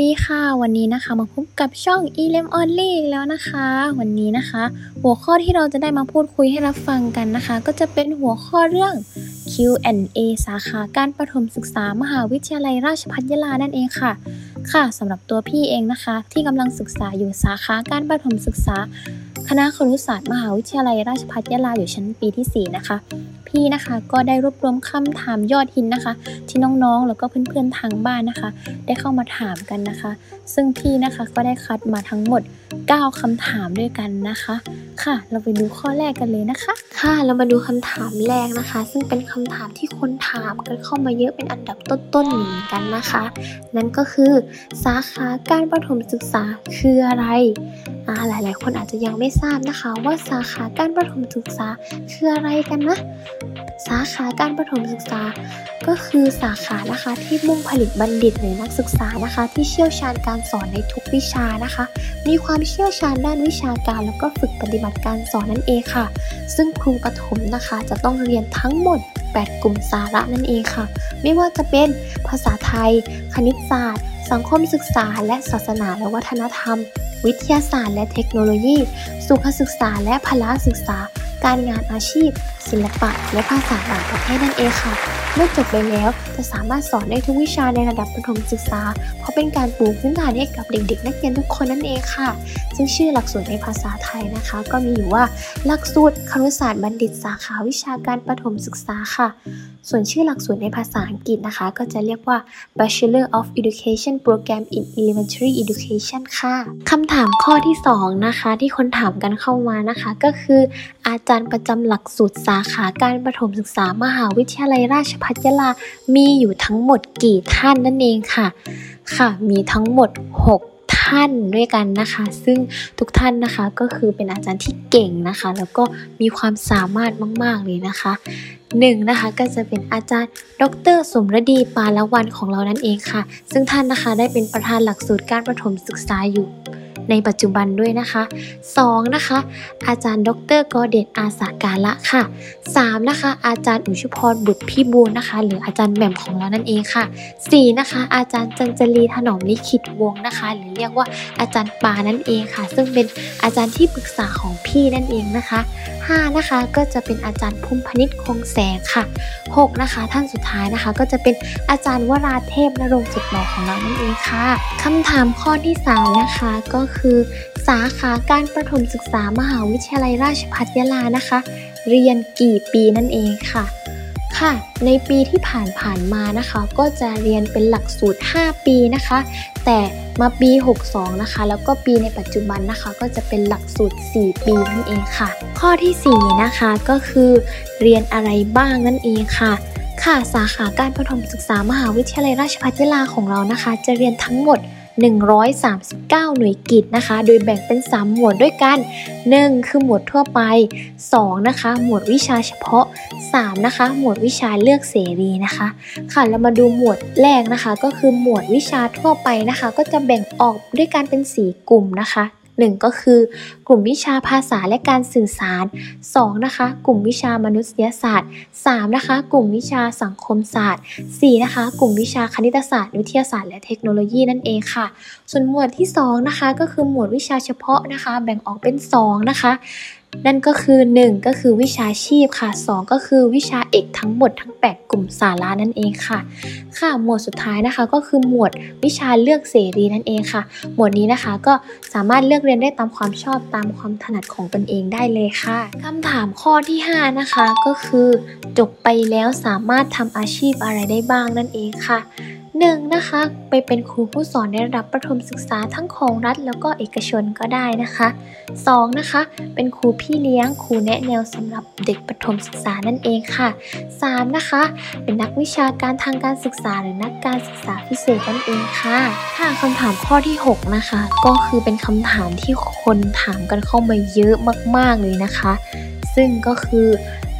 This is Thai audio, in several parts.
ดีค่ะ วันนี้นะคะมาพบกับช่อง e l e m Only อีกแล้วนะคะ วันนี้นะคะ หัวข้อที่เราจะได้มาพูดคุยให้รับฟังกันนะคะ ก็จะเป็นหัวข้อเรื่อง Q&A สาขาการประถมศึกษามหาวิทยาลัยราชภัฏยะลานั่นเองค่ะ ค่ะสำหรับตัวพี่เองนะคะ ที่กำลังศึกษาอยู่สาขาการประถมศึกษา คณะครุศาสตร์มหาวิทยาลัยราชภัฏยะลาอยู่ชั้นปีที่ 4 นะคะ พี่นะคะก็ได้รวบรวมคำถามยอดฮินนะคะ ที่น้องๆ แล้วก็เพื่อนๆทางบ้านนะคะ ได้เข้ามาถามกันนะคะ ซึ่งพี่นะคะก็ได้คัดมาทั้งหมด 9คำถามด้วยกันนะคะ ค่ะ เราไปดูข้อแรกกันเลยนะคะ ค่ะเรามาดูคำถามแรกนะคะ ซึ่งเป็นคำถามที่คนถามกันเข้ามาเยอะเป็นอันดับต้นๆเหมือนกันนะคะ นั่นก็คือสาขาการประถมศึกษาคืออะไรอ่าหลายๆ คนอาจจะยังไม่ทราบนะคะ ว่าสาขาการประถมศึกษาคืออะไรกันนะ สาขาการประถมศึกษา ก็คือสาขานะคะที่มุ่งผลิตบัณฑิตหรือนักศึกษานะคะ ที่เชี่ยวชาญการสอนในทุกวิชานะคะ มีความเชี่ยวชาญด้านวิชาการ แล้วก็ฝึกปฏิบัติการสอนนั่นเองค่ะ ซึ่งครูประถมนะคะ จะต้องเรียนทั้งหมด 8 กลุ่มสาระนั่นเองค่ะ ไม่ว่าจะเป็นภาษาไทย คณิตศาสตร์ สังคมศึกษา และศาสนาและวัฒนธรรม วิทยาศาสตร์ และเทคโนโลยี สุขศึกษา และพละศึกษา การงานอาชีพศิลปะ และภาษาต่างประเทศนั่นเองค่ะ เมื่อจบไปแล้วจะสามารถสอนได้ทุกวิชาในระดับประถมศึกษา เพราะเป็นการปลูกพื้นฐานให้กับเด็กๆ นักเรียนทุกคนนั่นเองค่ะ ซึ่งชื่อหลักสูตรในภาษาไทยนะคะ ก็มีอยู่ว่าหลักสูตรครุศาสตร์บัณฑิตสาขาวิชาการประถมศึกษาค่ะ ส่วนชื่อหลักสูตรในภาษาอังกฤษนะคะ ก็จะเรียกว่า Bachelor of Education Program in Elementary Education ค่ะคำถามข้อที่ 2 นะคะ ที่คนถามกันเข้ามานะคะ ก็คืออาจารย์ประจำหลักสูตรสาขาการประถมศึกษามหาวิทยาลัยราชภัฏยะลา มีอยู่ทั้งหมดกี่ท่านนั่นเองค่ะ ค่ะ มีทั้งหมด 6 ท่านด้วยกันนะคะ ซึ่งทุกท่านนะคะก็คือเป็นอาจารย์ที่เก่งนะคะ แล้วก็มีความสามารถมาก ๆ เลยนะคะหนึ่งนะคะก็จะเป็นอาจารย์ ดร สมรดีปาละวันของเรานั่นเองค่ะ ซึ่งท่านนะคะได้เป็นประธานหลักสูตรการประถมศึกษาอยู่ ในปัจจุบันด้วยนะคะ 2. นะคะ อาจารย์ ดรกอเดตอาสากาละค่ะ 3. นะคะ อาจารย์อุชุพรบุตรพี่บูลนะคะ หรืออาจารย์แหม่มของเรานั่นเองค่ะ 4. นะคะ อาจารย์จันจรีถนอมลิขิตวงนะคะ หรือเรียกว่าอาจารย์ปานั่นเองค่ะ ซึ่งเป็นอาจารย์ที่ปรึกษาของพี่นั่นเองนะคะ 5. นะคะก็จะเป็นอาจารย์ภูมิพนิษคงแสงค่ะ 6. นะคะ ท่านสุดท้ายนะคะ ก็จะเป็นอาจารย์วราเทพนรงค์สุดหล่อของเรานั่นเองค่ะคำถามข้อที่ 3 นะคะก็คือ สาขาการประถมศึกษามหาวิทยาลัยราชภัฏยะลานะคะ เรียนกี่ปีนั่นเองค่ะ ค่ะ ในปีที่ผ่านผ่านมานะคะ ก็จะเรียนเป็นหลักสูตร 5 ปีนะคะ แต่มาปี 62 นะคะ แล้วก็ปีในปัจจุบันนะคะ ก็จะเป็นหลักสูตร 4 ปีนั่นเองค่ะ ข้อที่ 4 นะคะก็คือ เรียนอะไรบ้างนั่นเองค่ะค่ะ สาขาการประถมศึกษามหาวิทยาลัยราชภัฏยะลาของเรานะคะ จะเรียนทั้งหมด 139 หน่วยกิจนะคะ โดยแบ่งเป็น 3 หมวดด้วยกัน 1. คือหมวดทั่วไป 2. นะคะ หมวดวิชาเฉพาะ 3. นะคะ หมวดวิชาเลือกเสรีนะคะ ค่ะเรามาดูหมวดแรกนะคะ ก็คือหมวดวิชาทั่วไปนะคะ ก็จะแบ่งออกด้วยการเป็น 4 กลุ่มนะคะ 1 ก็คือกลุ่มวิชาภาษาและการสื่อสาร 2. นะคะ กลุ่มวิชามนุษยศาสตร์ 3. นะคะ กลุ่มวิชาสังคมศาสตร์ 4. นะคะ กลุ่มวิชาคณิตศาสตร์ วิทยาศาสตร์และเทคโนโลยีนั่นเองค่ะ ส่วนหมวดที่ 2 นะคะ ก็คือหมวดวิชาเฉพาะนะคะ แบ่งออกเป็น 2 นะคะ นั่นก็คือ 1 ก็คือวิชาชีพค่ะ 2 ก็คือวิชาเอกทั้งหมดทั้ง 8 กลุ่มสาระนั่นเองค่ะ ค่ะหมวดสุดท้ายนะคะก็คือหมวดวิชาเลือกเสรีนั่นเองค่ะ หมวดนี้นะคะก็สามารถเลือกเรียนได้ตามความชอบตามความถนัดของตนเองได้เลยค่ะคำถามข้อที่ 5 นะคะก็คือ จบไปแล้วสามารถทำอาชีพอะไรได้บ้างนั่นเองค่ะ 1. นะคะ ไปเป็นครูผู้สอนในระดับประถมศึกษาทั้งของรัฐ แล้วก็เอกชนก็ได้นะคะ 2. นะคะ เป็นครูพี่เลี้ยงครูแนะแนวสำหรับเด็กประถมศึกษานั่นเองค่ะ 3. นะคะ เป็นนักวิชาการทางการศึกษาหรือนักการศึกษาพิเศษนั่นเองค่ะค่ะคำถามข้อที่ 6 นะคะ ก็คือเป็นคำถามที่คนถามกันเข้ามาเยอะมาก ๆเลยนะคะ ซึ่งก็คือ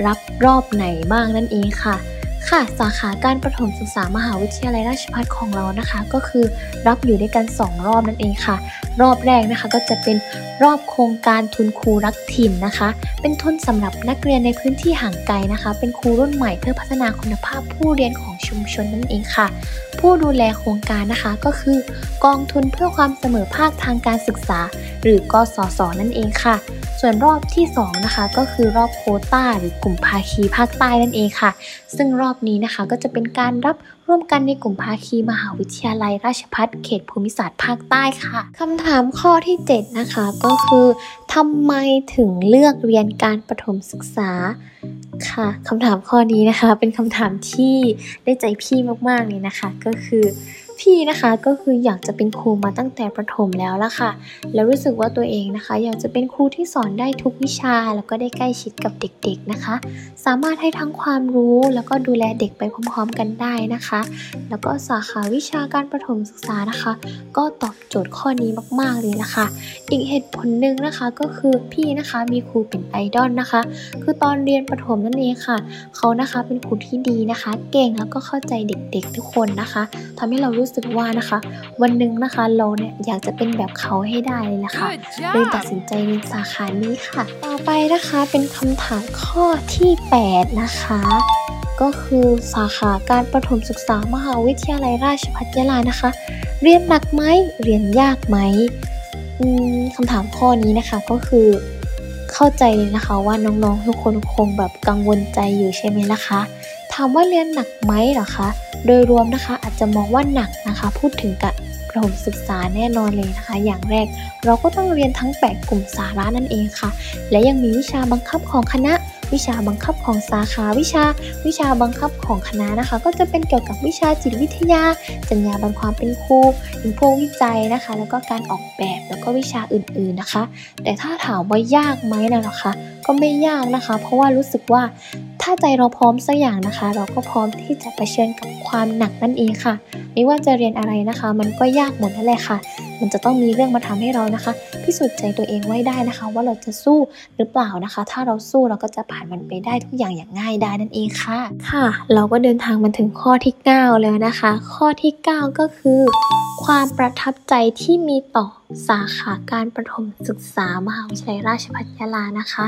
รับรอบไหนบ้างนั่นเองค่ะ ค่ะสาขาการประถมศึกษามหาวิทยาลัยราชภัฏของเรานะคะ ก็คือรับอยู่ด้วยกัน 2 รอบนั่นเองค่ะรอบแรกนะคะก็จะเป็นรอบโครงการทุนครูรักถิ่นนะคะ เป็นทุนสำหรับนักเรียนในพื้นที่ห่างไกลนะคะ เป็นครูรุ่นใหม่เพื่อพัฒนาคุณภาพผู้เรียนของชุมชนนั่นเองค่ะ ผู้ดูแลโครงการนะคะก็คือกองทุนเพื่อความเสมอภาคทางการศึกษา หรือกสศนั่นเองค่ะ ส่วนรอบที่2นะคะก็คือรอบโคต้า หรือกลุ่มภาคีภาคใต้นั่นเองค่ะ ซึ่งรอบนี้นะคะก็จะเป็นการรับ ร่วมกันในกลุ่มภาคีมหาวิทยาลัยราชภัฏเขตภูมิศาสตร์ภาคใต้ค่ะคำถามข้อที่ 7 นะคะก็คือทำไมถึงเลือกเรียนการประถมศึกษาค่ะคำถามข้อนี้นะคะ เป็นคำถามที่ได้ใจพี่มากๆเลยนะคะ ก็คือ พี่นะคะก็คืออยากจะเป็นครูมาตั้งแต่ประถมแล้วละค่ะ แล้วรู้สึกว่าตัวเองนะคะ อยากจะเป็นครูที่สอนได้ทุกวิชา แล้วก็ได้ใกล้ชิดกับเด็กๆนะคะ สามารถให้ทั้งความรู้แล้วก็ดูแลเด็กไปพร้อมๆกันได้นะคะ แล้วก็สาขาวิชาการประถมศึกษานะคะ ก็ตอบโจทย์ข้อนี้มากๆเลยละคะ อีกเหตุผลหนึ่งนะคะก็คือพี่นะคะมีครูเป็นไอดอลนะคะ คือตอนเรียนประถมนั่นเองค่ะ เขานะคะเป็นครูที่ดีนะคะ เก่งแล้วก็เข้าใจเด็กๆทุกคนนะคะทำให้เรารู้สึกว่านะคะ วันหนึ่งนะคะเราเนี่ยอยากจะเป็นแบบเขาให้ได้เลยละค่ะเลยตัดสินใจเรียนสาขานี้ค่ะ ต่อไปนะคะเป็นคำถามข้อที่ 8 นะคะ ก็คือสาขาการประถมศึกษามหาวิทยาลัยราชภัฏยาลานะคะ เรียนหนักไหมเรียนยากไหมคำถามข้อนี้นะคะก็คือเข้าใจเลยนะคะว่าน้องๆทุกคนคงแบบกังวลใจอยู่ใช่ไหมล่ะคะ ถามว่าเรียนหนักไหมหรอคะ โดยรวมนะคะอาจจะมองว่าหนักนะคะ พูดถึงกับระถมศึกษาแน่นอนเลยนะคะ อย่างแรกเราก็ต้องเรียนทั้ง 8 กลุ่มสาระนั่นเองค่ะ และยังมีวิชาบังคับของคณะ วิชาบังคับของสาขาวิชา วิชาบังคับของคณะนะคะ ก็จะเป็นเกี่ยวกับวิชาจิตวิทยา จรรยาบรรณความเป็นครูอินโฟวิจัยนะคะ แล้วก็การออกแบบแล้วก็วิชาอื่นๆนะคะ แต่ถ้าถามว่ายากไหมนะหรอคะก็ไม่ยากนะคะ เพราะว่ารู้สึกว่า ถ้าใจเราพร้อมสักอย่างนะคะ เราก็พร้อมที่จะะเผชิญกับความหนักนั่นเองค่ะ ไม่ว่าจะเรียนอะไรนะคะ มันก็ยากหมดนั่นแหละค่ะ มันจะต้องมีเรื่องมาทำให้เรานะคะ พิสูจน์ใจตัวเองไว้ได้นะคะ ว่าเราจะสู้หรือเปล่านะคะ ถ้าเราสู้เราก็จะผ่านมันไปได้ทุกอย่างอย่างง่ายได้นั่นเองค่ะ ค่ะ เราก็เดินทางมาถึงข้อที่ 9 แล้วนะคะ ข้อที่ 9 ก็คือ ความประทับใจที่มีต่อสาขาการประถมศึกษามหาวิทยาลัยราชภัฏยาลานะคะ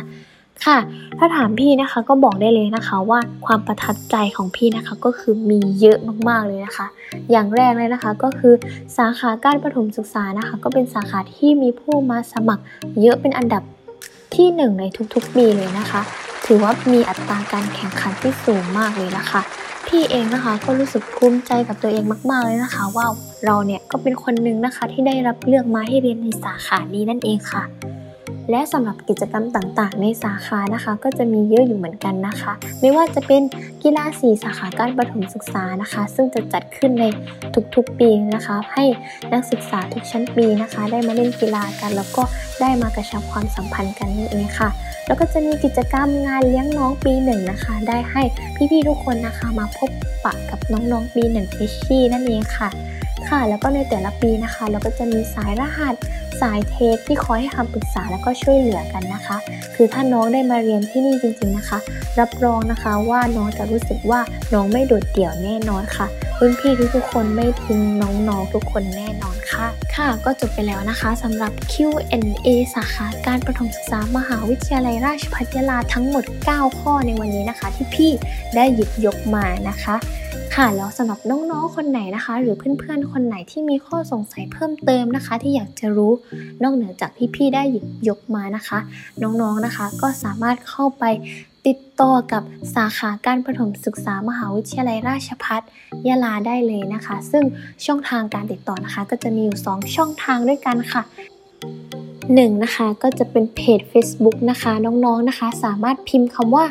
ค่ะ ถ้าถามพี่นะคะก็บอกได้เลยนะคะว่าความประทับใจของพี่นะคะก็คือมีเยอะมากๆเลยนะคะ อย่างแรกเลยนะคะก็คือสาขาการประถมศึกษานะคะ ก็เป็นสาขาที่มีผู้มาสมัคร เยอะเป็นอันดับที่หนึ่งในทุกๆปีเลยนะคะ ถือว่ามีอัตราการแข่งขันที่สูงมากเลยนะคะพี่เองนะคะก็รู้สึกภูมิใจกับตัวเองมาก ๆเลยนะคะ ว่าเราเนี่ยก็เป็นคนหนึ่งนะคะที่ได้รับเลือกมาให้เรียนในสาขานี้นั่นเองค่ะ และสำหรับกิจกรรมต่างๆ ในสาขานะคะ ก็จะมีเยอะอยู่เหมือนกันนะคะ ไม่ว่าจะเป็นกีฬาสีสาขาการประถมศึกษานะคะ ซึ่งจะจัดขึ้นในทุกๆปีนะคะ ให้นักศึกษาทุกชั้นปีนะคะ ได้มาเล่นกีฬากัน แล้วก็ได้มากระชับความสัมพันธ์กันนั่นเองค่ะ แล้วก็จะมีกิจกรรมงานเลี้ยงน้องปีหนึ่งนะคะ ได้ให้พี่ๆทุกคนนะคะมาพบปะกับน้องๆปีหนึ่งเฟชชี่นั่นเองค่ะ ค่ะ แล้วก็ในแต่ละปีนะคะ เราก็จะมีสายรหัส สายเทคที่คอยให้คำปรึกษาแล้วก็ช่วยเหลือกันนะคะ คือถ้าน้องได้มาเรียนที่นี่จริงๆนะคะ รับรองนะคะว่าน้องจะรู้สึกว่าน้องไม่โดดเดี่ยวแน่นอนค่ะรุ่นพี่ทุกๆคนไม่ทิ้งน้องๆทุกคนแน่นอนค่ะ ค่ะก็จบไปแล้วนะคะสำหรับ Q&A สาขาการประถมศึกษามหาวิทยาลัยราชภัฏยาลาทั้งหมด 9 ข้อในวันนี้นะคะ ที่พี่ได้หยิบยกมานะคะ ค่ะแล้วสำหรับน้องๆคนไหนนะคะ หรือเพื่อนๆคนไหนที่มีข้อสงสัยเพิ่มเติมนะคะ ที่อยากจะรู้นอกเหนือจากที่พี่ได้หยิบยกมานะคะ น้องๆนะคะ ก็สามารถเข้าไปติดต่อกับสาขาการประถมศึกษามหาวิทยาลัยราชพัฒยาลาได้เลยนะคะ ซึ่งช่องทางการติดต่อนะคะ ก็จะมีอยู่ 2 ช่องทางด้วยกันค่ะ หนึ่งนะคะก็จะเป็นเพจ Facebook นะคะน้องๆนะคะ สามารถพิมพ์คำว่า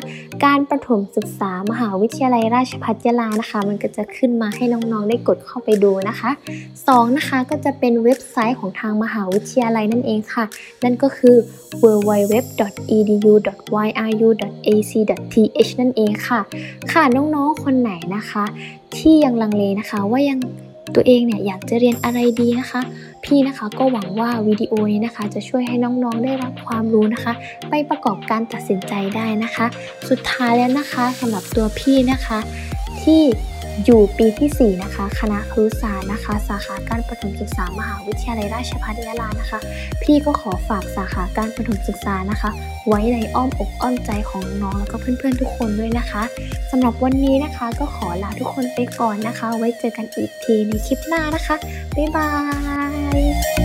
การประถมศึกษามหาวิทยาลัยราชภัฏยาลานะคะ มันก็จะขึ้นมาให้น้องๆได้กดเข้าไปดูนะคะ 2 นะคะก็จะเป็นเว็บไซต์ของทางมหาวิทยาลัยนั่นเองค่ะ นั่นก็คือ www.edu.yru.ac.th นั่นเองค่ะ ค่ะน้องๆคนไหนนะคะ ที่ยังลังเลนะคะว่ายังตัวเองเนี่ยอยากจะเรียนอะไรดีนะคะ พี่นะคะก็หวังว่าวิดีโอนี้นะคะ จะช่วยให้น้องๆได้รับความรู้นะคะ ไปประกอบการตัดสินใจได้นะคะ สุดท้ายแล้วนะคะสำหรับตัวพี่นะคะ ที่อยู่ปีที่ 4 นะคะ คณะครุศาสตร์นะคะ สาขาการประถมศึกษามหาวิทยาลัยราชภัฏยะลานะคะ พี่ก็ขอฝากสาขาการประถมศึกษานะคะ ไว้ในอ้อมอกอ้อมใจของน้องแล้วก็เพื่อนๆทุกคนด้วยนะคะสำหรับวันนี้นะคะก็ขอลาทุกคนไปก่อนนะคะ ไว้เจอกันอีกทีในคลิปหน้านะคะบ๊ายบาย Bye.